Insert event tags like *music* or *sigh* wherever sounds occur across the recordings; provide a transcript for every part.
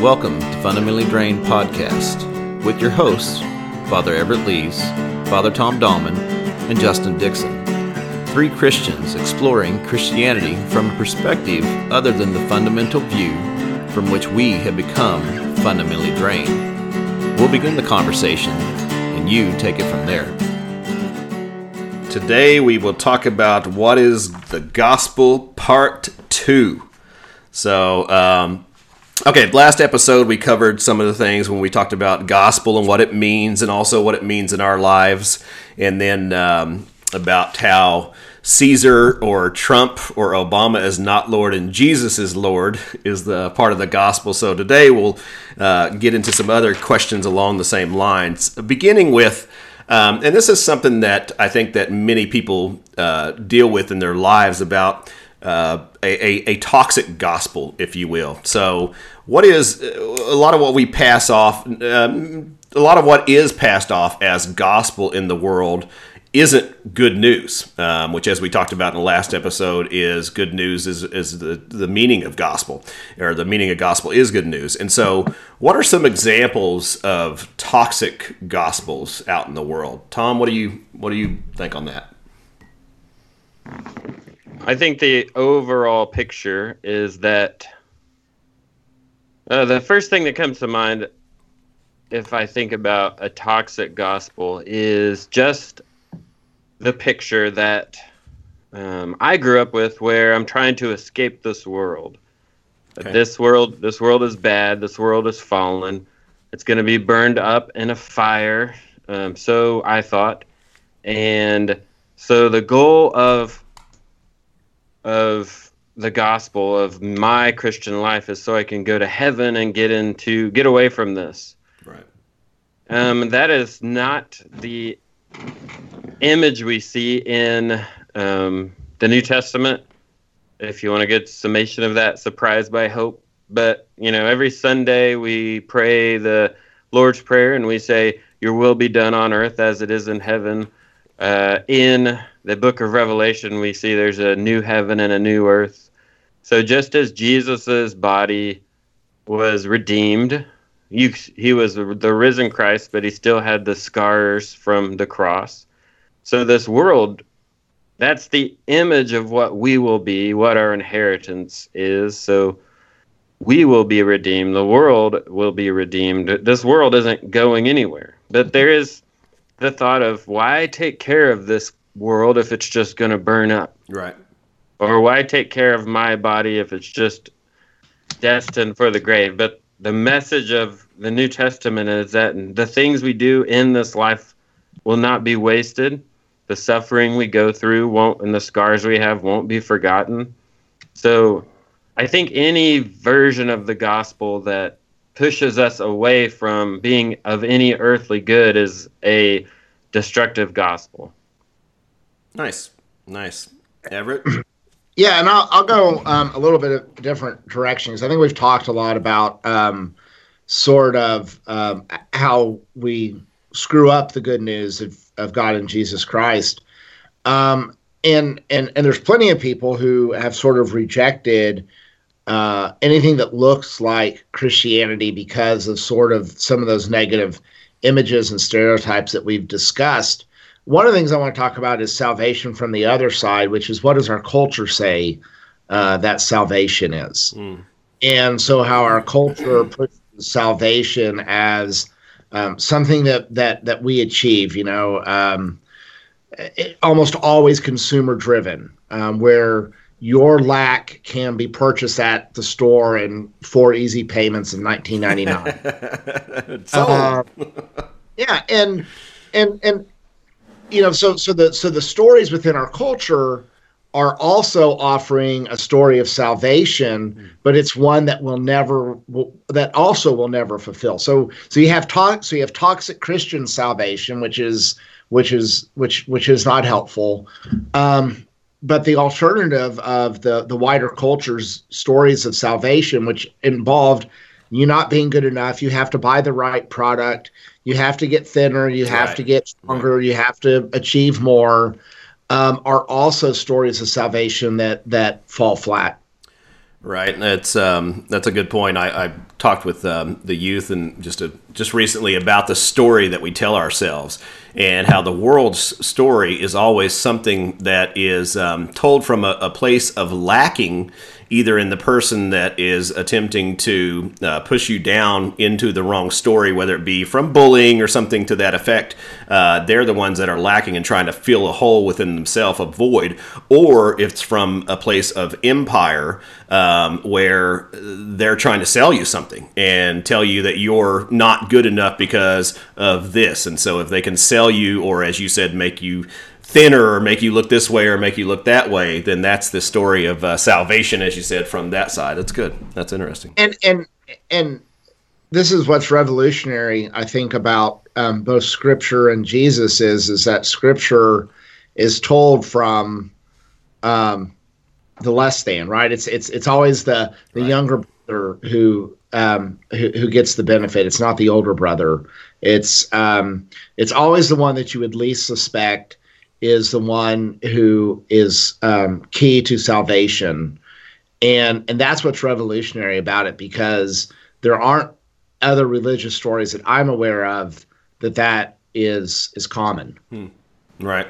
Welcome to Fundamentally Drained Podcast with your hosts, Father Everett Lees, Father Tom Dahlman, and Justin Dixon. Three Christians exploring Christianity from a perspective other than the fundamental view from which we have become fundamentally drained. We'll begin the conversation, and you take it from there. Today we will talk about what is the gospel part two. So, um, okay, last episode we covered some of the things when we talked about gospel and what it means, and also what it means in our lives, and then um, about how Caesar or Trump or Obama is not Lord and Jesus is Lord is the part of the gospel. So today we'll uh, get into some other questions along the same lines, beginning with. Um, and this is something that I think that many people uh, deal with in their lives about uh, a, a, a, toxic gospel, if you will. So, what is a lot of what we pass off, um, a lot of what is passed off as gospel in the world isn't good news, um, which, as we talked about in the last episode, is good news is, is the, the meaning of gospel, or the meaning of gospel is good news. And so, what are some examples of toxic gospels out in the world? Tom, what do you what do you think on that? I think the overall picture is that uh, the first thing that comes to mind if I think about a toxic gospel is just the picture that um, I grew up with, where I'm trying to escape this world. Okay. This world, this world is bad. This world is fallen. It's going to be burned up in a fire. Um, so I thought, and so the goal of of the gospel of my Christian life is so I can go to heaven and get into get away from this. Right. Um, that is not the image we see in um, the New Testament. If you want a good summation of that, surprised by hope. But you know, every Sunday we pray the Lord's Prayer and we say, "Your will be done on earth as it is in heaven." Uh, in the Book of Revelation, we see there's a new heaven and a new earth. So just as Jesus's body was redeemed you, he was the risen Christ, but he still had the scars from the cross. So this world, that's the image of what we will be, what our inheritance is. So we will be redeemed. The world will be redeemed. This world isn't going anywhere. But there is the thought of why take care of this world if it's just going to burn up? Right. Or why take care of my body if it's just destined for the grave? But the message of the New Testament is that the things we do in this life will not be wasted. The suffering we go through won't, and the scars we have won't be forgotten. So, I think any version of the gospel that pushes us away from being of any earthly good is a destructive gospel. Nice, nice, Everett. *clears throat* Yeah, and I'll, I'll go um, a little bit of different directions. I think we've talked a lot about um, sort of um, how we screw up the good news of, of God and Jesus Christ. Um, and, and, and there's plenty of people who have sort of rejected uh, anything that looks like Christianity because of sort of some of those negative images and stereotypes that we've discussed. One of the things I want to talk about is salvation from the other side, which is what does our culture say uh, that salvation is? Mm. And so, how our culture puts salvation as um, something that, that, that we achieve, you know, um, it, almost always consumer driven, um, where your lack can be purchased at the store in four easy payments in 1999. *laughs* uh, *laughs* yeah, and and and you know, so so the so the stories within our culture are also offering a story of salvation, mm. but it's one that will never will, that also will never fulfill. So so you have to, so you have toxic Christian salvation, which is which is which which is not helpful. Um, but the alternative of the the wider culture's stories of salvation, which involved you not being good enough, you have to buy the right product, you have to get thinner, you have right. to get stronger, right. you have to achieve more, um, are also stories of salvation that that fall flat. Right. That's um, that's a good point. I, I talked with um, the youth and just a, just recently about the story that we tell ourselves and how the world's story is always something that is um, told from a, a place of lacking either in the person that is attempting to uh, push you down into the wrong story, whether it be from bullying or something to that effect. Uh, they're the ones that are lacking and trying to fill a hole within themselves, a void, or if it's from a place of empire um, where they're trying to sell you something and tell you that you're not good enough because of this. And so if they can sell you, or as you said, make you thinner or make you look this way or make you look that way, then that's the story of uh, salvation, as you said, from that side. That's good. That's interesting. And and and this is what's revolutionary, I think, about um, both Scripture and Jesus is is that Scripture is told from um, the less than, right? It's it's it's always the the right. younger brother who um, who, who gets the benefit. It's not the older brother. It's um, it's always the one that you would least suspect is the one who is um, key to salvation, and and that's what's revolutionary about it because there aren't other religious stories that I'm aware of that that is is common. Hmm. Right.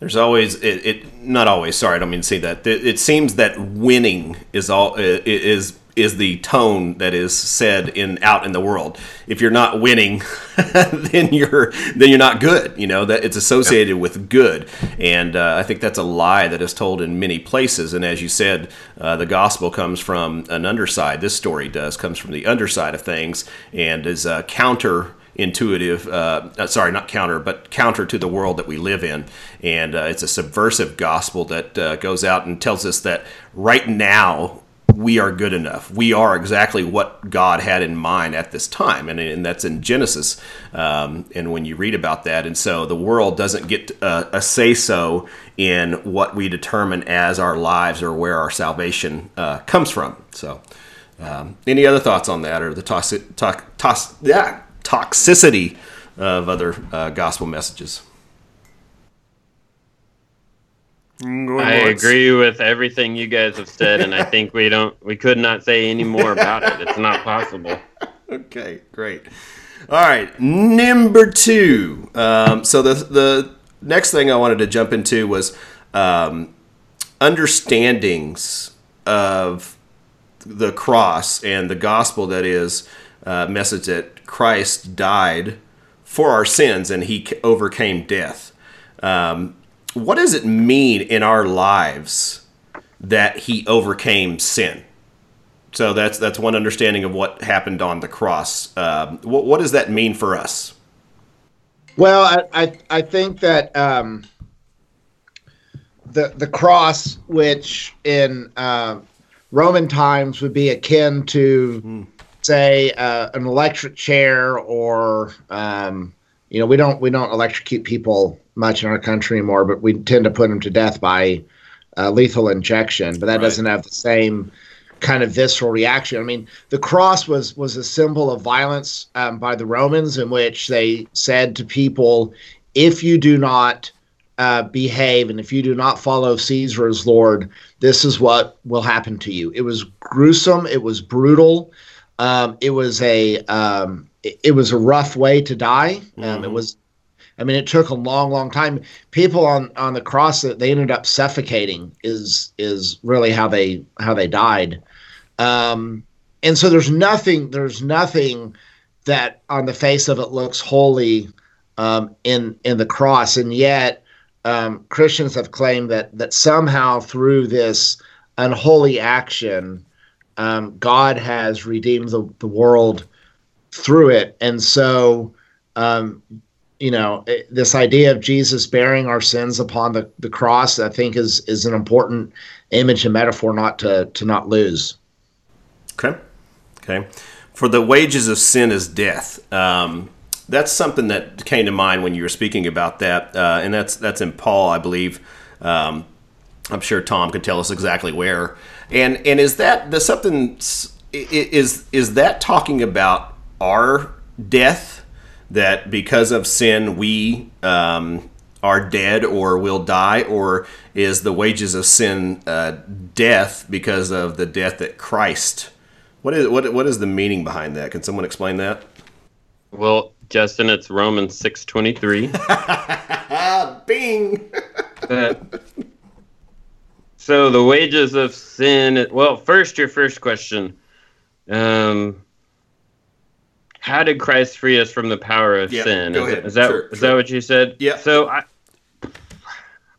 There's always it, it, Not always. Sorry, I don't mean to say that. It, it seems that winning is all is is the tone that is said in out in the world. If you're not winning, *laughs* then you're then you're not good. You know that it's associated with good, and uh, I think that's a lie that is told in many places. And as you said, uh, the gospel comes from an underside. This story does comes from the underside of things, and is a counter intuitive uh, uh, sorry not counter but counter to the world that we live in and uh, it's a subversive gospel that uh, goes out and tells us that right now we are good enough. We are exactly what God had in mind at this time, and, and that's in Genesis. Um, and when you read about that, and so the world doesn't get uh, a say so in what we determine as our lives or where our salvation uh, comes from. So, um, any other thoughts on that, or the toxic, to- tos- yeah, toxicity of other uh, gospel messages? I agree with everything you guys have said, and I *laughs* think we don't, we could not say any more about it. It's not possible. *laughs* Okay, great. All right, number two. Um, so the the next thing I wanted to jump into was um, understandings of the cross and the gospel. That is, uh, message that Christ died for our sins and He overcame death. Um, what does it mean in our lives that he overcame sin? So that's that's one understanding of what happened on the cross. Um, what, what does that mean for us? Well, I I, I think that um, the the cross, which in uh, Roman times would be akin to, mm. say, uh, an electric chair, or um, you know, we don't we don't electrocute people much in our country anymore, but we tend to put them to death by uh, lethal injection. But that right. doesn't have the same kind of visceral reaction. I mean, the cross was was a symbol of violence um, by the Romans, in which they said to people, "If you do not uh, behave and if you do not follow Caesar as Lord, this is what will happen to you." It was gruesome. It was brutal. Um, it was a um, it, it, was a rough way to die. Um, mm-hmm. It was I mean, it took a long, long time. People on on the cross that they ended up suffocating is is really how they how they died. Um, and so there's nothing there's nothing that on the face of it looks holy um, in in the cross, and yet um, Christians have claimed that that somehow through this unholy action, um, God has redeemed the, the world through it, and so um, you know this idea of jesus bearing our sins upon the, the cross i think is is an important image and metaphor not to to not lose. Okay. Okay. For the wages of sin is death. Um, that's something that came to mind when you were speaking about that. Uh, and that's that's in paul i believe. Um, i'm sure tom could tell us exactly where. And and is that the something is is that talking about our death that because of sin we um, are dead or will die, or is the wages of sin uh, death because of the death that Christ? What is what what is the meaning behind that? Can someone explain that? Well, Justin, it's Romans six twenty three. *laughs* Bing. so the wages of sin. Well, first, your first question. Um, how did Christ free us from the power of Yeah, sin? go is, ahead. is that Sure, is sure. that what you said? Yeah. So I,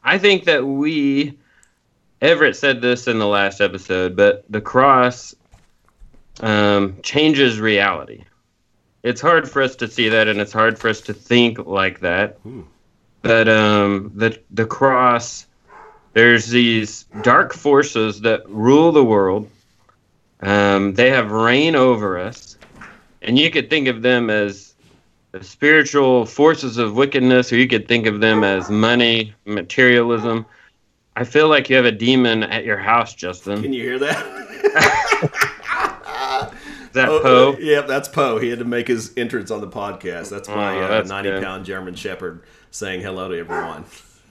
I think that we, Everett said this in the last episode, but the cross um, changes reality. It's hard for us to see that, and it's hard for us to think like that. But um, the the cross, there's these dark forces that rule the world. Um, they have reign over us, and you could think of them as spiritual forces of wickedness, or you could think of them as money, materialism. I feel like you have a demon at your house, Justin. Can you hear that? *laughs* Is that Oh, Poe? Yep, that's Poe. He had to make his entrance on the podcast. That's my Oh, uh, that's 90 good. pound German Shepherd saying hello to everyone.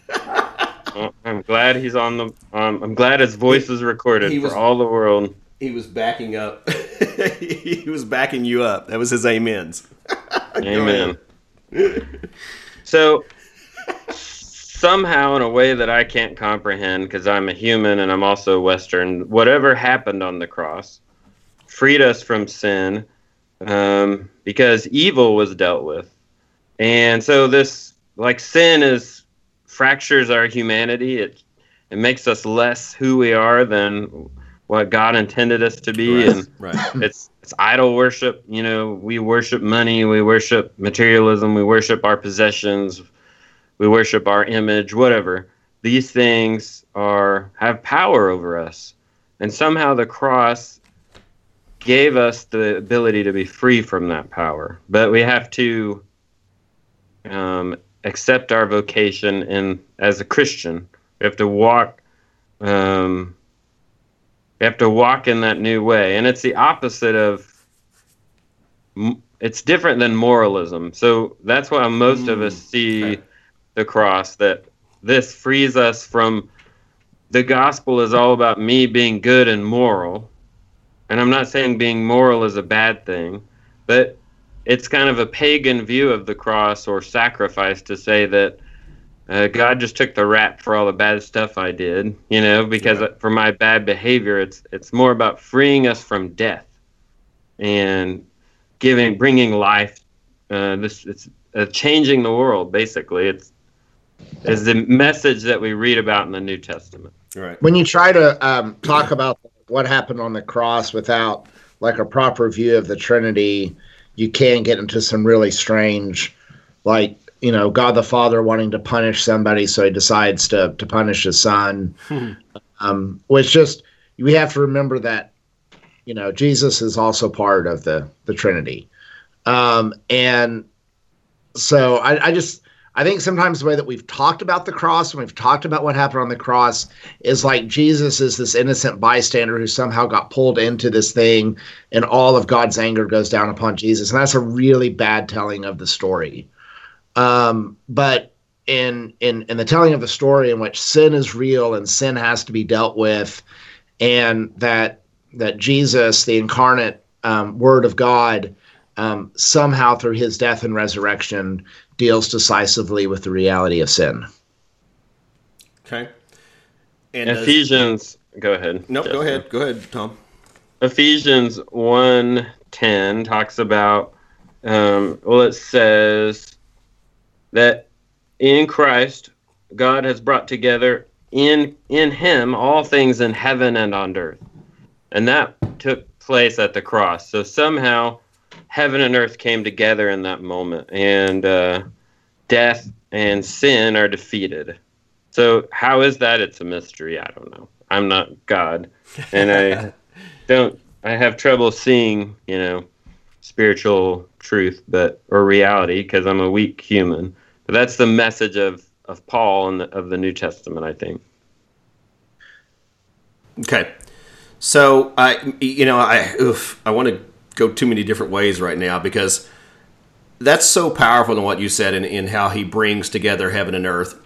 *laughs* Well, I'm glad he's on the. Um, I'm glad his voice is recorded he for was- all the world. He was backing up. *laughs* *laughs* he was backing you up. That was his amens. *laughs* Amen. so somehow, in a way that I can't comprehend, because I'm a human and I'm also Western, whatever happened on the cross freed us from sin um, because evil was dealt with, and so this like sin is fractures our humanity. It it makes us less who we are than what God intended us to be, and Right. *laughs* it's it's idol worship. You know, we worship money, we worship materialism, we worship our possessions, we worship our image, whatever. These things are have power over us, and somehow the cross gave us the ability to be free from that power. But we have to um, accept our vocation in as a Christian. We have to walk. Um, we have to walk in that new way, and it's the opposite of. It's different than moralism. So that's why most of us mm, see okay. the cross. That this frees us from. The gospel is all about me being good and moral, and I'm not saying being moral is a bad thing, but it's kind of a pagan view of the cross or sacrifice to say that uh, God just took the rap for all the bad stuff I did, you know, because Right. for my bad behavior, it's it's more about freeing us from death and giving, bringing life. Uh, this it's uh, changing the world. Basically, it's is the message that we read about in the New Testament. Right. when you try to um, talk about what happened on the cross without like a proper view of the Trinity, you can get into some really strange, like you know, God the Father wanting to punish somebody, so he decides to to punish his son. *laughs* um, which just we have to remember that you know Jesus is also part of the the Trinity, um, and so I, I just I think sometimes the way that we've talked about the cross and we've talked about what happened on the cross is like Jesus is this innocent bystander who somehow got pulled into this thing and all of God's anger goes down upon Jesus. And that's a really bad telling of the story. Um, but in in in the telling of the story in which sin is real and sin has to be dealt with, and that that Jesus, the incarnate um, Word of God, um, somehow through His death and resurrection deals decisively with the reality of sin. Okay. And does- Ephesians, go ahead. Nope. Go ahead. Go ahead, Tom. Ephesians 1:10 talks about um, well it says that in Christ God has brought together in in him all things in heaven and on earth. And that took place at the cross. So somehow heaven and earth came together in that moment and uh, death and sin are defeated. So how is that? It's a mystery. I don't know. I'm not God. And I *laughs* don't I have trouble seeing, you know, spiritual truth but or reality because I'm a weak human. That's the message of of Paul and of the New Testament, I think. Okay. So I, you know, I, oof, I want to go too many different ways right now because that's so powerful in what you said in, in how he brings together heaven and earth.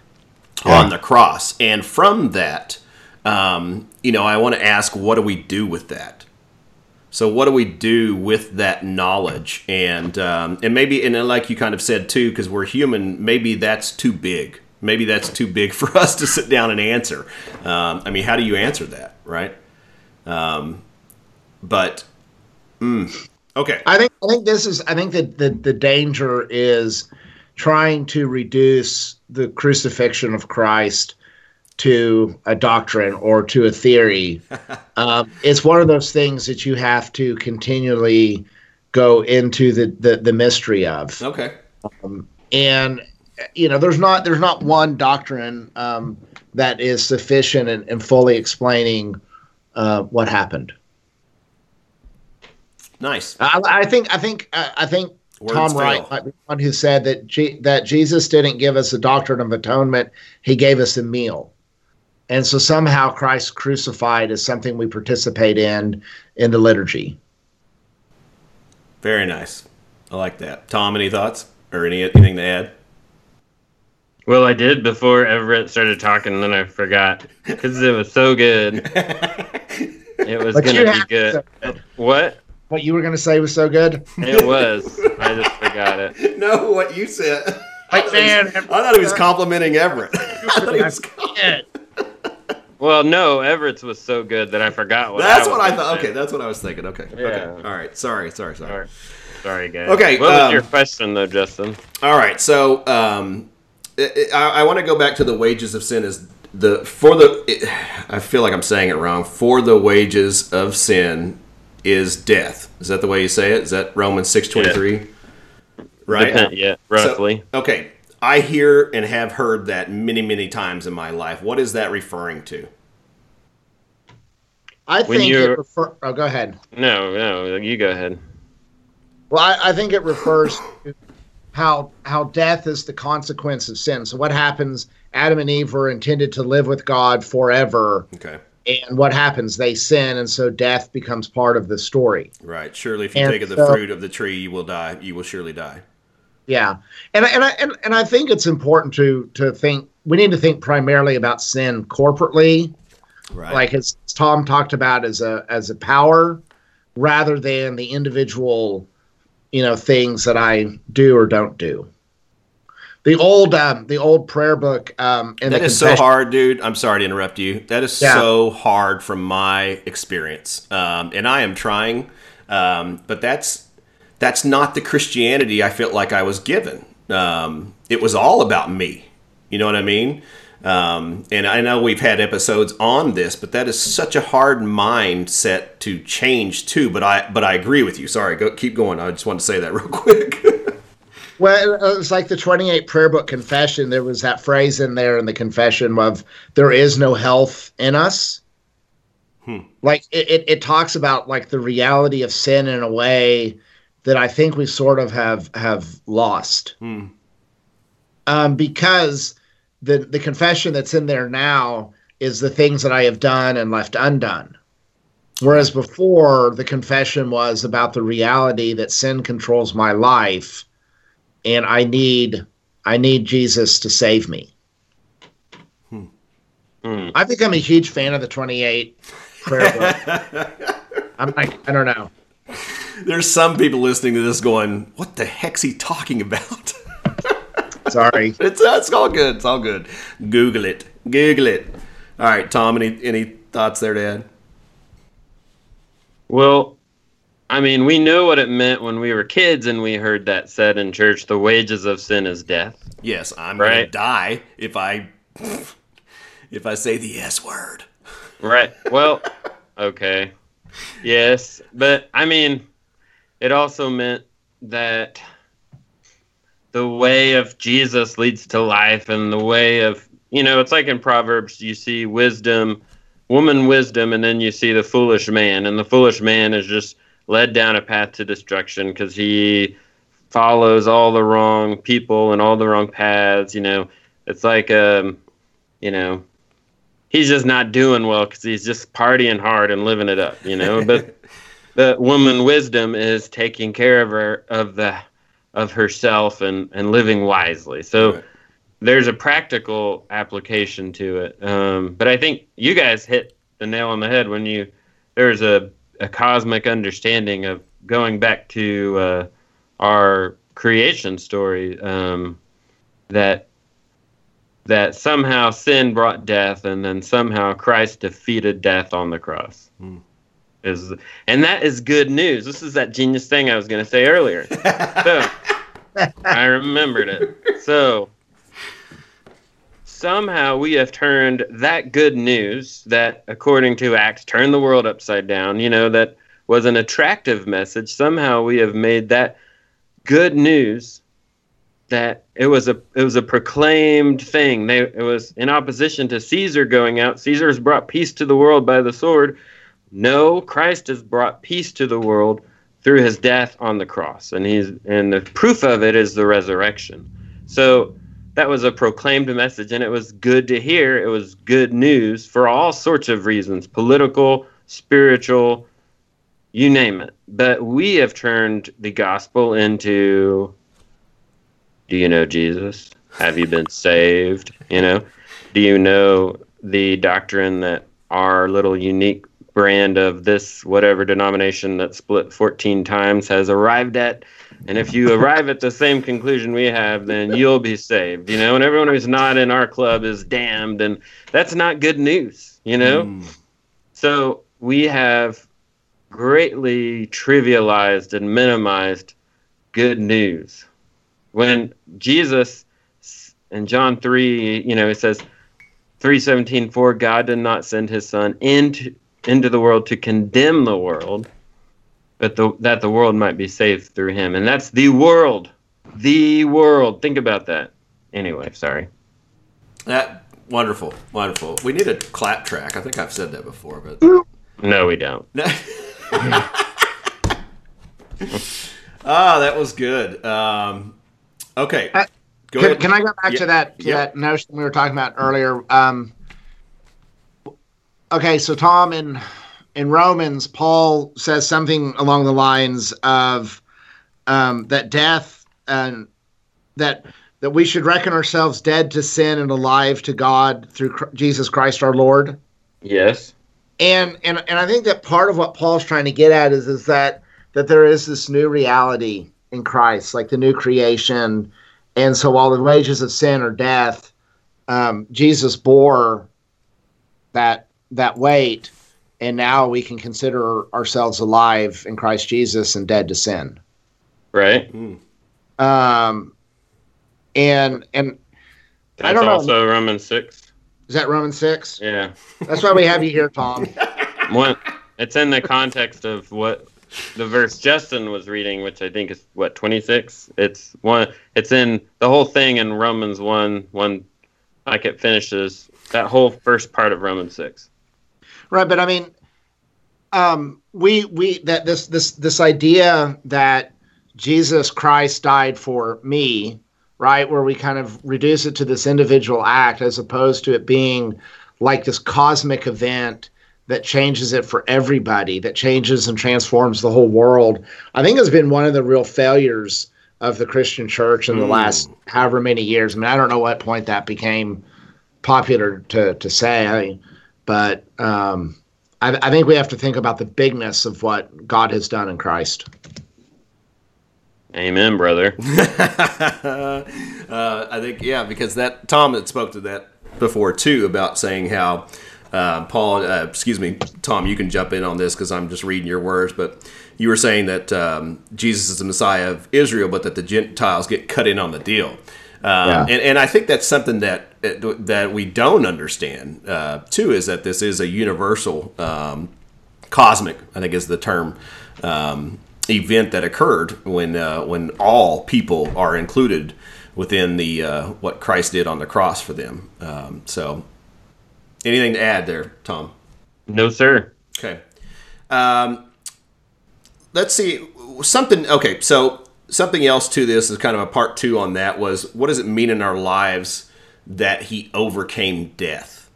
on the cross. And from that, um, you know, I want to ask, what do we do with that? So, what do we do with that knowledge? And um, and maybe, and like you kind of said too, because we're human, maybe that's too big. Maybe that's too big for *laughs* us to sit down and answer. Um, I mean, how do you answer that, right? Um, but mm, okay, I think I think this is I think that the, the danger is trying to reduce the crucifixion of Christ to a doctrine or to a theory. *laughs* um, it's one of those things that you have to continually go into the, the, the mystery of. okay, And you know, there's not there's not one doctrine um, that is sufficient in, in fully explaining uh, what happened. nice. I, I think I think uh, I think Words Tom fail. Wright might be one who said that G- that Jesus didn't give us a doctrine of atonement; he gave us a meal. And so somehow Christ crucified is something we participate in in the liturgy. Very nice. I like that. Tom, any thoughts or any anything to add? Well, I did before Everett started talking, and then I forgot because it was so good. *laughs* It was But gonna be have good. to- What? What you were going to say was so good. It was. I just forgot it. *laughs* No, what you said. Like, man, I thought he was complimenting Everett. *laughs* I thought he was- Well, no, Everett's was so good that I forgot what. that's I what I thought. Okay, that's what I was thinking. Okay. Okay. All right. Sorry. Sorry. Sorry. Sorry, sorry guys. Okay, What was um, your question though, Justin? All right. So um, I, I, I want to go back to the wages of sin is the for the. It, I feel like I'm saying it wrong. For the wages of sin is death. Is that the way you say it? Is that Romans six twenty three? Right. Depend- yeah, So- roughly. okay. I hear and have heard that many, many times in my life. What is that referring to? I When think you're- it refer- Oh, go ahead. no, no, you go ahead. Well, I, I think it refers to how how death is the consequence of sin. So what happens? Adam and Eve were intended to live with God forever, Okay. and what happens? They sin, and so death becomes part of the story. Right. Surely, if you And take of the fruit of the tree, you will die. You will surely die. Yeah, and I- and I and, and I think it's important to to think. We need to think primarily about sin corporately, Right. like as Tom talked about as a as a power, rather than the individual, you know, things that I do or don't do. The old um, the old prayer book um, in That is so hard, dude. I'm sorry to interrupt you. That is Yeah. so hard from my experience, um, and I am trying, um, but that's that's not the Christianity I felt like I was given. Um, it was all about me. You know what I mean? Um, and I know we've had episodes on this, but that is such a hard mindset to change too. But I but I agree with you. Sorry, go keep going. I just wanted to say that *laughs* real quick. Well, it was like the 28 prayer book confession. There was that phrase in there in the confession of there is no health in us. Like it, it, it talks about like the reality of sin in a way that I think we sort of have have lost. Um, because the the confession that's in there now is the things that I have done and left undone. Whereas before the confession was about the reality that sin controls my life and I need I need Jesus to save me. Hmm. I've become a huge fan of the 28 prayer book. *laughs* I'm like, I don't know. There's some people listening to this going, "What the heck's he talking about?" *laughs* Sorry. It's uh, it's all good. It's all good. Google it. Google it. All right, Tom. Any any thoughts there, Dad? Well, I mean, we know what it meant when we were kids and we heard that said in church the wages of sin is death. Yes, I'm gonna Right. die if I *laughs* if I say the S word. Right. Well, okay. Yes. But I mean, it also meant that the way of Jesus leads to life and the way of, you know, it's like in Proverbs, you see wisdom, woman wisdom, and then you see the foolish man. And the foolish man is just led down a path to destruction because he follows all the wrong people and all the wrong paths. You know, it's like, um, you know, he's just not doing well because he's just partying hard and living it up, you know. But *laughs* the woman wisdom is taking care of her of the of herself and and living wisely. So Right. there's a practical application to it. Um, but I think you guys hit the nail on the head when you there's a, a cosmic understanding of going back to uh, our creation story um, that that somehow sin brought death and then somehow Christ defeated death on the cross. Hmm. Is and that is good news. This is that genius thing I was going to say earlier. *laughs* so I remembered it. So somehow we have turned that good news that according to acts turned the world upside down you know that was an attractive message somehow we have made that good news that it was a it was a proclaimed thing they it was in opposition to caesar going out caesar has brought peace to the world by the sword no christ has brought peace to the world through his death on the cross and he's and the proof of it is the resurrection. So that was a proclaimed message and it was good to hear. It was good news for all sorts of reasons political spiritual you name it. But we have turned the gospel into do you know jesus? Have you been saved? You know do you know the doctrine that our little unique brand of this whatever denomination that split 14 times has arrived at and if you arrive at the same conclusion we have, then you'll be saved, you know, and everyone who's not in our club is damned. And that's not good news, you know? Mm. So we have greatly trivialized and minimized good news. When Jesus in John 3, you know, it says, 317 for God did not send his son into into the world to condemn the world but the, that the world might be saved through him. And that's the world. The world. Think about that. Anyway, sorry. That wonderful, wonderful. We need a clap track. I think I've said that before, but no, we don't. *laughs* Ah, oh, that was good. Um, okay, uh, go can, ahead. Can I go back to that to yep. that notion we were talking about earlier? Um, okay, so Tom in in Romans, Paul says something along the lines of um, that death and that that we should reckon ourselves dead to sin and alive to God through Jesus Christ our Lord. Yes. And and and I think that part of what Paul's trying to get at is is that that there is this new reality in Christ, like the new creation, and so while the wages of sin are death, um, Jesus bore that that weight and now we can consider ourselves alive in Christ Jesus and dead to sin. Right. Mm. Um, and and That's I don't also know. Romans six. Is that Romans six? Yeah. That's why we have you here, Tom. *laughs* One, it's in the context of what the verse Justin was reading, which I think is what twenty six. It's one. It's in the whole thing in Romans one one, like it finishes that whole first part of Romans six. Right, but I mean, um, we we that this this this idea that Jesus Christ died for me, right? Where we kind of reduce it to this individual act as opposed to it being like this cosmic event that changes it for everybody, that changes and transforms the whole world. I think has been one of the real failures of the Christian church in the mm. last however many years. I mean, I don't know what point that became popular to to say. I mean, but um, I, I think we have to think about the bigness of what God has done in Christ. Amen, brother. *laughs* uh, I think yeah, because that Tom had spoke to that before too about saying how uh, Paul, uh, excuse me, Tom, you can jump in on this because I'm just reading your words, but you were saying that um, Jesus is the Messiah of Israel, but that the Gentiles get cut in on the deal. Um, yeah. and, and I think that's something that that we don't understand uh, too is that this is a universal um, cosmic I think is the term um, event that occurred when uh, when all people are included within the uh, what Christ did on the cross for them. Um, so, anything to add there, Tom? No, sir. Okay. Um, let's see something. Okay, so something else to this is kind of a part two on that was what does it mean in our lives that he overcame death?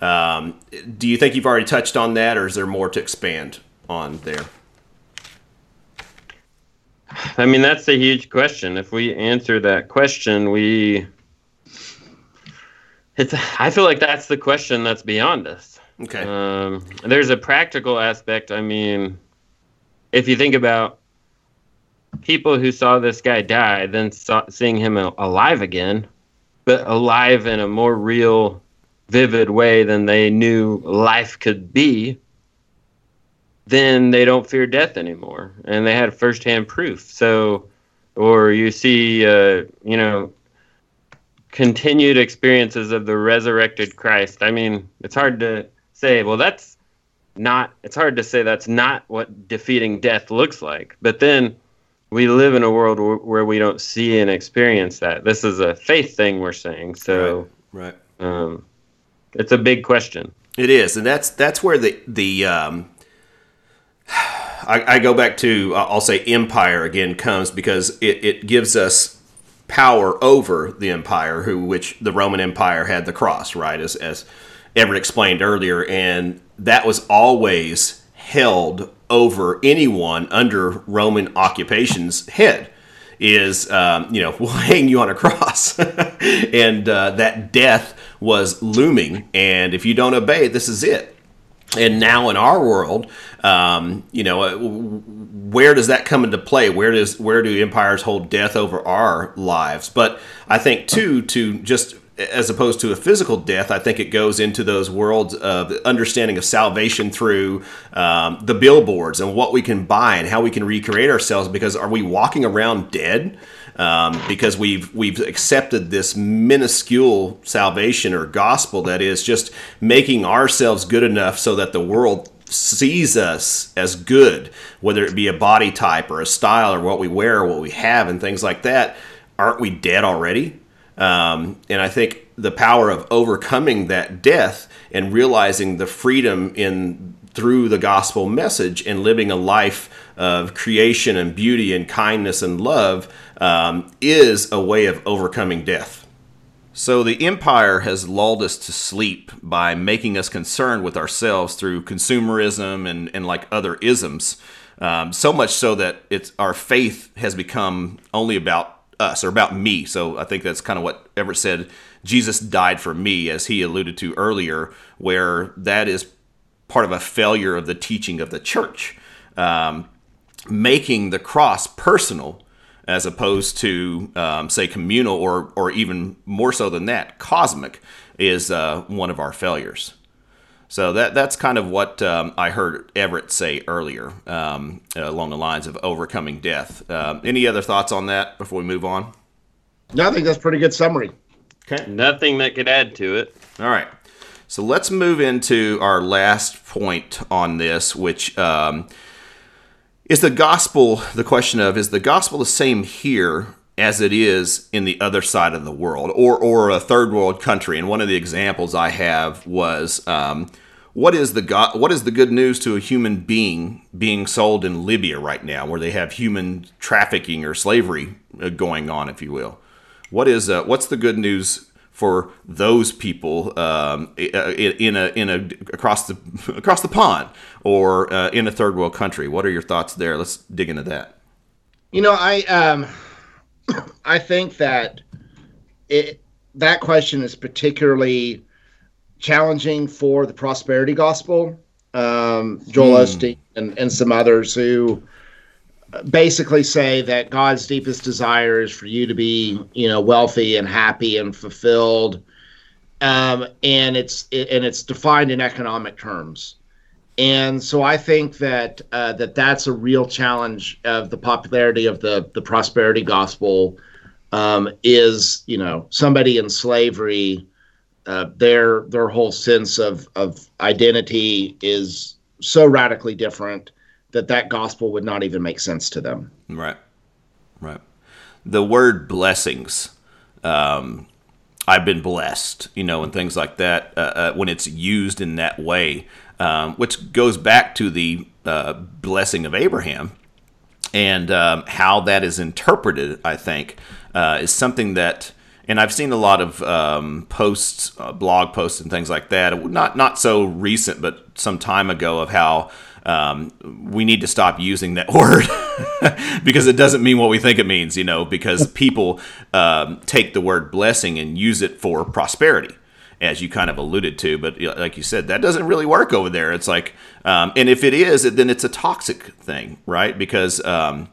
Um, do you think you've already touched on that, or is there more to expand on there? I mean, that's a huge question. If we answer that question, we It's. I feel like that's the question that's beyond us. Okay. Um, there's a practical aspect. I mean, if you think about people who saw this guy die, then saw, seeing him alive again, but alive in a more real, vivid way than they knew life could be, then they don't fear death anymore, and they had firsthand proof. So, or you see, uh, you know, continued experiences of the resurrected Christ. I mean, it's hard to say, well, that's not, it's hard to say that's not what defeating death looks like. But then we live in a world where we don't see and experience that. This is a faith thing we're saying. So, right. right. Um, it's a big question. It is. And that's, that's where the, the, um, *sighs* I, I, go back to I'll say empire again comes because it, it gives us power over the empire, who which the Roman Empire had the cross, right? As as Everett explained earlier, and that was always held over anyone under Roman occupation's head is um, you know *laughs* we'll hang you on a cross. *laughs* And uh, that death was looming and if you don't obey this is it. And now in our world um, you know uh, where does that come into play? Where does where do empires hold death over our lives? But i think too to just as opposed to a physical death, I think it goes into those worlds of understanding of salvation through um, the billboards and what we can buy and how we can recreate ourselves. Because are we walking around dead? Um, because we've we've accepted this minuscule salvation or gospel that is just making ourselves good enough so that the world sees us as good, whether it be a body type or a style or what we wear or what we have and things like that. Aren't we dead already? Um, and I think the power of overcoming that death and realizing the freedom in through the gospel message and living a life of creation and beauty and kindness and love um, is a way of overcoming death. So the empire has lulled us to sleep by making us concerned with ourselves through consumerism and, and like other isms. Um, so much so that it's our faith has become only about us or about me. So I think that's kind of what Everett said. Jesus died for me, as he alluded to earlier, where that is part of a failure of the teaching of the church, um, making the cross personal as opposed to um, say communal or or even more so than that cosmic is uh, one of our failures. So that that's kind of what um, I heard Everett say earlier, um, along the lines of overcoming death. Uh, any other thoughts on that before we move on? No, I think that's pretty good summary. Okay. Nothing that could add to it. All right. So let's move into our last point on this, which um, is the gospel. The question of is the gospel the same here as it is in the other side of the world or, or a third world country. And one of the examples I have was um, what is the what is the good news to a human being being sold in Libya right now, where they have human trafficking or slavery uh, going on, if you will? What is uh, what's the good news for those people um, in a in a across the *laughs* across the pond or uh, in a third world country? What are your thoughts there? Let's dig into that. You know, I um, *coughs* I think that it that question is particularly challenging for the prosperity gospel. Um, Joel hmm. Osteen and, and some others who basically say that God's deepest desire is for you to be, you know, wealthy and happy and fulfilled, um, and it's it, and it's defined in economic terms. And so I think that uh, that that's a real challenge of the popularity of the the prosperity gospel. Um, is you know somebody in slavery, uh, their their whole sense of of identity is so radically different that that gospel would not even make sense to them. Right, right. The word blessings. Um, I've been blessed, you know, and things like that. Uh, uh, when it's used in that way, um, which goes back to the uh, blessing of Abraham and um, how that is interpreted, I think, uh, is something that, and I've seen a lot of um, posts, uh, blog posts, and things like that. Not not so recent, but some time ago, of how um, we need to stop using that *laughs* word *laughs* because it doesn't mean what we think it means, you know, because people um, take the word blessing and use it for prosperity as you kind of alluded to. But like you said, that doesn't really work over there. It's like, um, and if it is, then it's a toxic thing, right? Because um,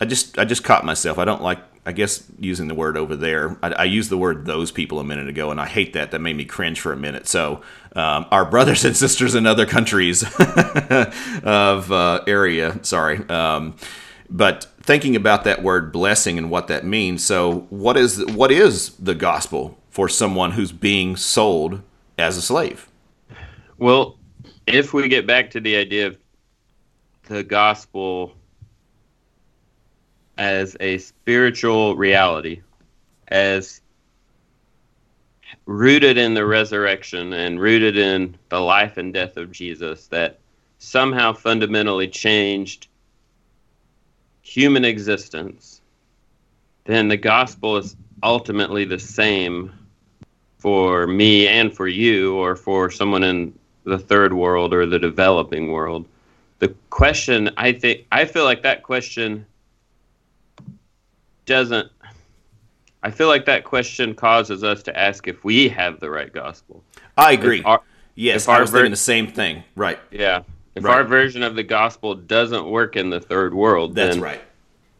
I just I just caught myself. I don't like. I guess using the word over there, I, I used the word those people a minute ago, and I hate that. That made me cringe for a minute. So, um, our brothers and sisters in other countries *laughs* of uh, area, sorry, um, but thinking about that word blessing and what that means. So, what is what is the gospel for someone who's being sold as a slave? Well, if we get back to the idea of the gospel as a spiritual reality, as rooted in the resurrection and rooted in the life and death of Jesus, that somehow fundamentally changed human existence, then the gospel is ultimately the same for me and for you, or for someone in the third world or the developing world. The question, I think, I feel like that question doesn't I feel like that question causes us to ask if we have the right gospel. I agree. Our, yes, I was ver- thinking the same thing. Right. Yeah. If right. our version of the gospel doesn't work in the third world, that's right.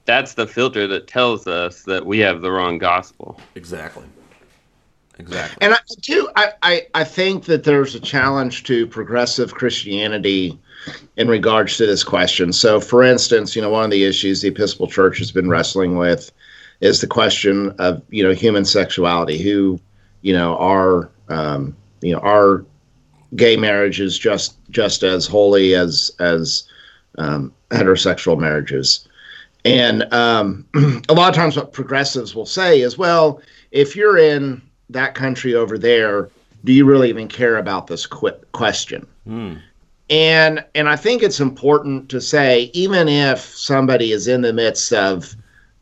That's the filter that tells us that we have the wrong gospel. Exactly. Exactly. And I do I, I, I think that there's a challenge to progressive Christianity in regards to this question. So, for instance, you know, one of the issues the Episcopal Church has been wrestling with is the question of you know human sexuality. Who, you know, are um, you know are gay marriages just just as holy as as um, heterosexual marriages? And um, *clears throat* a lot of times, what progressives will say is, well, if you're in that country over there, do you really even care about this qu- question? Mm. And and I think it's important to say, even if somebody is in the midst of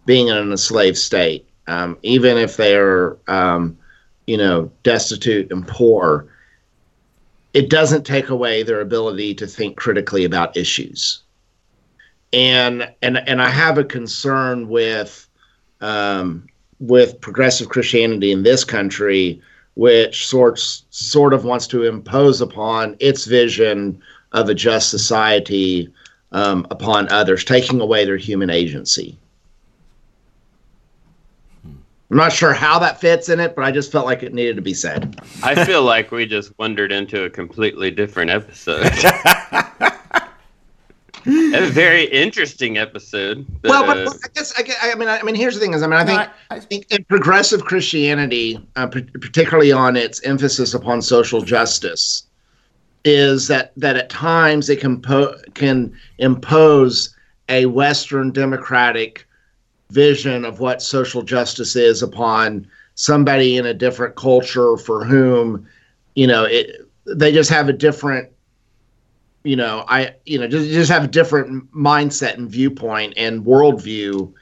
being in a slave state, um, even if they're um, you know destitute and poor, it doesn't take away their ability to think critically about issues. And and and I have a concern with um, with progressive Christianity in this country, which sorts sort of wants to impose upon its vision of a just society um, upon others, taking away their human agency. I'm not sure how that fits in it, but I just felt like it needed to be said. I feel like we just wandered into a completely different episode. *laughs* a very interesting episode. Well, but, uh, I guess I, I, mean I mean here's the thing is I mean I think no, I, I, think in progressive Christianity, uh, particularly on its emphasis upon social justice, is that that at times it can po- can impose a Western democratic vision of what social justice is upon somebody in a different culture for whom you know it they just have a different you know i you know just, just have a different mindset and viewpoint and worldview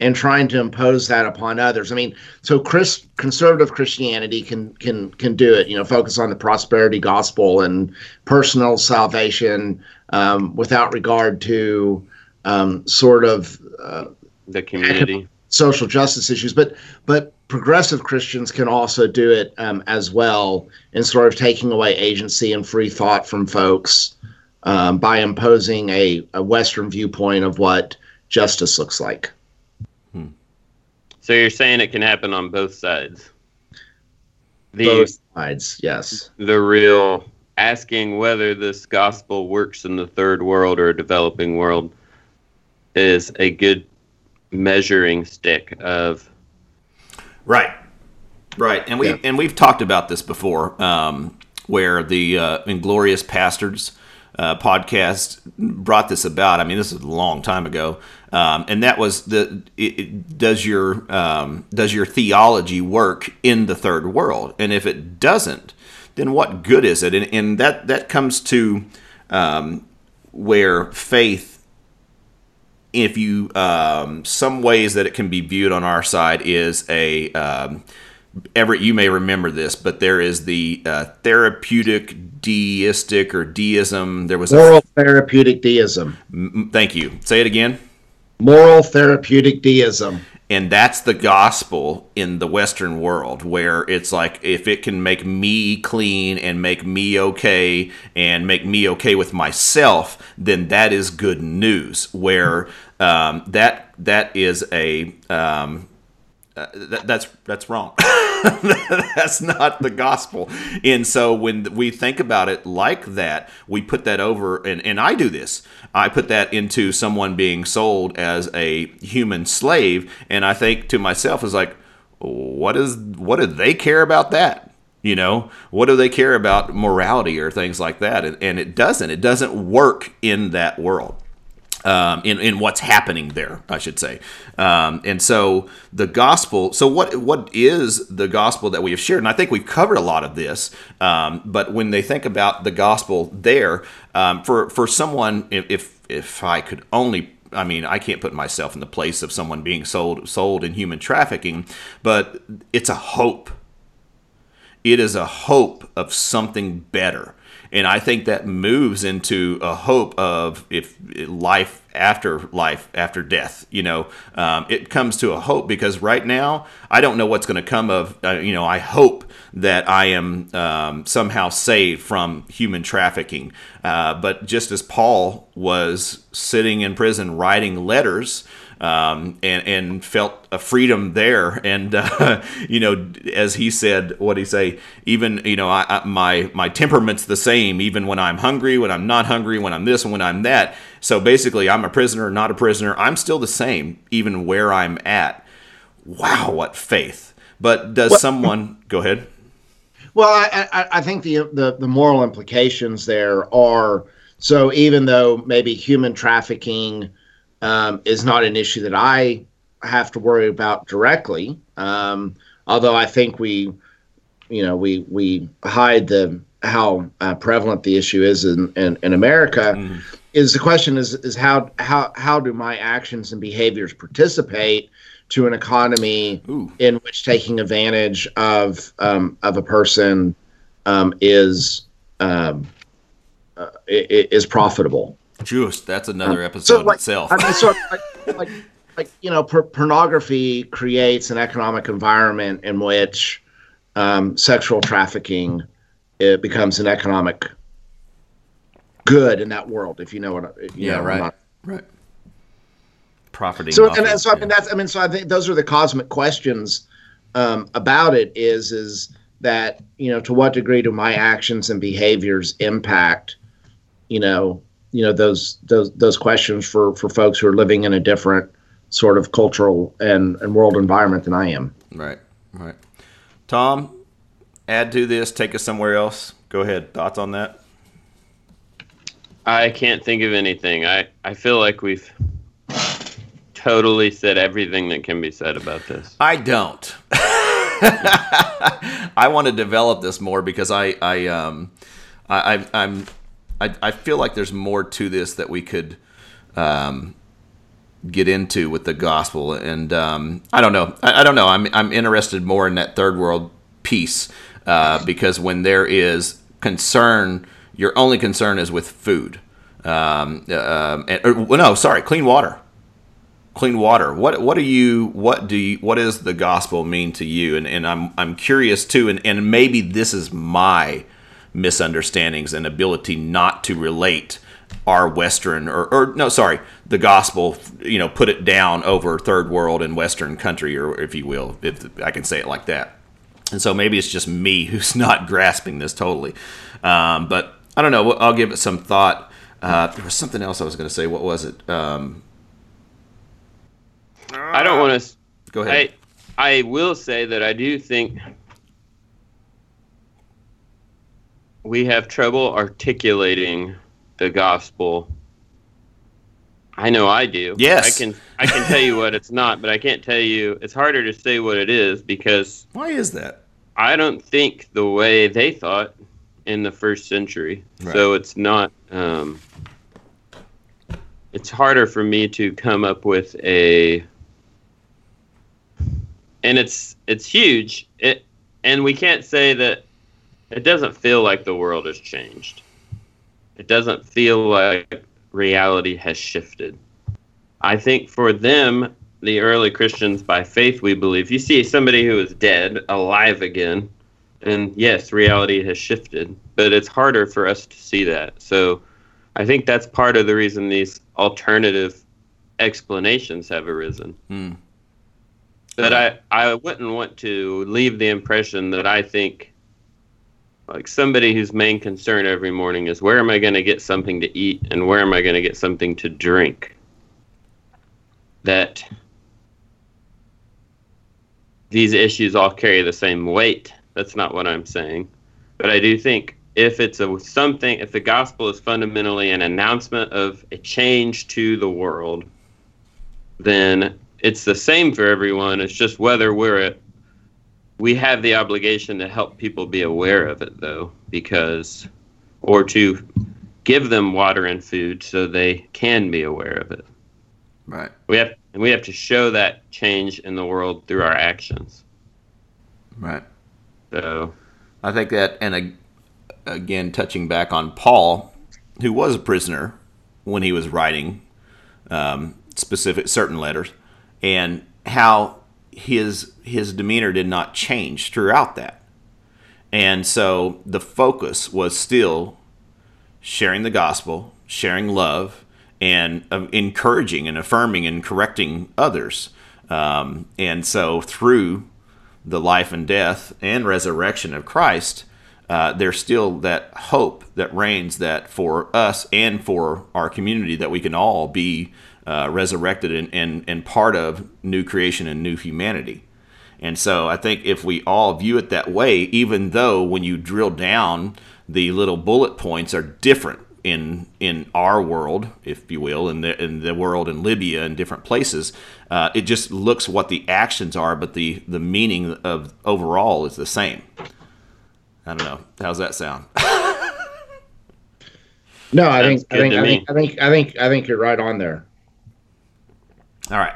and trying to impose that upon others. I mean, so Chris, conservative Christianity can can can do it. You know, focus on the prosperity gospel and personal salvation um, without regard to um, sort of uh, the community social justice issues. But but progressive Christians can also do it um, as well in sort of taking away agency and free thought from folks um, by imposing a, a Western viewpoint of what justice looks like. So you're saying it can happen on both sides. The, both sides, yes. The real asking whether this gospel works in the third world or a developing world is a good measuring stick of right right and we yeah. and we've talked about this before um, where the uh, inglorious pastors uh, podcast brought this about. I mean, this is a long time ago, um, and that was the it, it, does your um, does your theology work in the third world? And if it doesn't, then what good is it? And, and that that comes to um, where faith. If you um, some ways that it can be viewed on our side is a um, Everett, you may remember this, but there is the uh, therapeutic deistic or deism. There was moral a, therapeutic deism. M- thank you. Say it again. Moral therapeutic deism. and that's the gospel in the western world where it's like if it can make me clean and make me okay and make me okay with myself then that is good news where um, that that is a um, uh, that, that's that's wrong. *laughs* that's not the gospel. And so when we think about it like that, we put that over, and, and I do this. I put that into someone being sold as a human slave, and I think to myself is like, what is what do they care about that? You know, what do they care about morality or things like that? And, and it doesn't. It doesn't work in that world um, in, in what's happening there, I should say. Um, and so the gospel, so what what is the gospel that we have shared? And I think we've covered a lot of this, um, but when they think about the gospel there, um, for, for someone, if, if I could only I mean, I can't put myself in the place of someone being sold sold in human trafficking, but it's a hope. It is a hope of something better and I think that moves into a hope of if life after life after death. You know, um, it comes to a hope because right now I don't know what's going to come of. Uh, you know, I hope that I am um, somehow saved from human trafficking. Uh, but just as Paul was sitting in prison writing letters um, and and felt a freedom there. And uh, *laughs* you know, as he said, what he say? Even you know, I, I, my my temperament's the same, even when I'm hungry, when I'm not hungry, when I'm this and when I'm that. So basically, I'm a prisoner, not a prisoner. I'm still the same, even where I'm at. Wow, what faith! But does someone *laughs* go ahead? Well, I, I, I think the, the the moral implications there are so even though maybe human trafficking um, is not an issue that I have to worry about directly. Um, although I think we, you know, we we hide the how uh, prevalent the issue is in in, in America. Mm. Is the question is is how how how do my actions and behaviors participate to an economy Ooh. in which taking advantage of um, of a person um, is um, uh, is profitable. Just that's another um, episode so like, itself. I mean, so like, like, *laughs* like you know, pornography creates an economic environment in which um, sexual trafficking it becomes an economic good in that world. If you know what, you yeah, know, right, not, right. Profiting. So and so I mean that's I mean so I think those are the cosmic questions um, about it. Is is that you know to what degree do my actions and behaviors impact you know you know those those those questions for for folks who are living in a different sort of cultural and, and world environment than I am. Right, right. Tom, add to this, take us somewhere else. Go ahead. Thoughts on that? I can't think of anything. I, I feel like we've totally said everything that can be said about this. I don't. *laughs* I want to develop this more because I I um I, I'm I, I feel like there's more to this that we could um, get into with the gospel, and um, I don't know. I, I, don't know. I'm I'm interested more in that third world piece uh, because when there is concern, your only concern is with food. Um, uh, and, or, no, sorry, clean water. Clean water. What what do you what do you what does the gospel mean to you? And and I'm I'm curious too, and, and maybe this is my misunderstandings and ability not to relate our Western or, or no, sorry, the gospel, you know, put it down over third world and Western country, or if you will, if I can say it like that. And so maybe it's just me *laughs* who's not grasping this totally. Um, but I don't know. I'll give it some thought. Uh, there was something else I was going to say. What was it? Um, I don't want to. Go ahead. I, I will say that I do think we have trouble articulating the gospel. I know I do. Yes. I can I can tell you what it's not, but I can't tell you it's harder to say what it is because Why is that? I don't think the way they thought in the first century. Right. So it's not um, it's harder for me to come up with a and it's it's huge. It and we can't say that it doesn't feel like the world has changed. It doesn't feel like reality has shifted. I think for them, the early Christians by faith, we believe. You see somebody who is dead alive again, and yes, reality has shifted, but it's harder for us to see that. So I think that's part of the reason these alternative explanations have arisen. Hmm. But I, I wouldn't want to leave the impression that I think like somebody whose main concern every morning is where am I going to get something to eat and where am I going to get something to drink. That these issues all carry the same weight. That's not what I'm saying. But I do think if it's a something if the gospel is fundamentally an announcement of a change to the world, then it's the same for everyone. It's just whether we're at we have the obligation to help people be aware of it though because or to give them water and food so they can be aware of it Right. we have and we have to show that change in the world through our actions Right. so I think that, and again, touching back on Paul, who was a prisoner when he was writing um, specific certain letters, and how his his demeanor did not change throughout that, and so the focus was still sharing the gospel, sharing love, and uh, encouraging and affirming and correcting others. Um, and so through the life and death and resurrection of Christ, uh, there's still that hope that reigns that for us and for our community that we can all be uh, resurrected and, and, and part of new creation and new humanity. And so I think if we all view it that way, even though when you drill down, the little bullet points are different in in our world, if you will, in the in the world in Libya and different places, uh, it just looks what the actions are, but the the meaning of overall is the same. I don't know. How's that sound? *laughs* No, I Sounds think I think I think I think I think I think you're right on there. All right.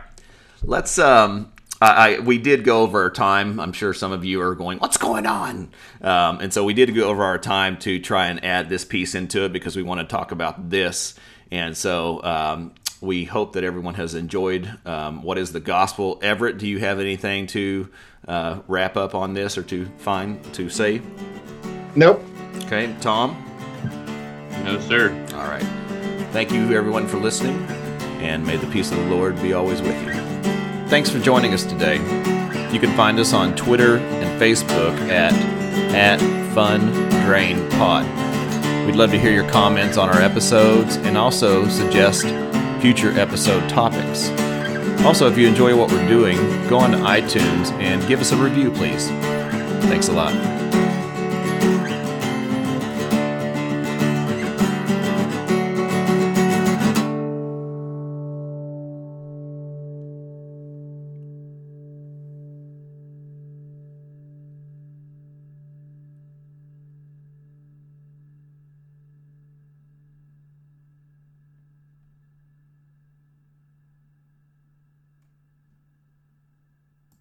Let's um I, I we did go over our time. I'm sure some of you are going, "What's going on?" Um, and so we did go over our time to try and add this piece into it because we want to talk about this. And so um, we hope that everyone has enjoyed um, what is the gospel. Everett, do you have anything to uh, wrap up on this or to find to say? Nope. Okay, Tom. no sir All right. Thank you, everyone, for listening, and may the peace of the Lord be always with you. Thanks for joining us today. You can find us on Twitter and Facebook at at Fun Drain Pod. We'd love to hear your comments on our episodes and also suggest future episode topics. Also, if you enjoy what we're doing, go on to iTunes and give us a review, please. Thanks a lot.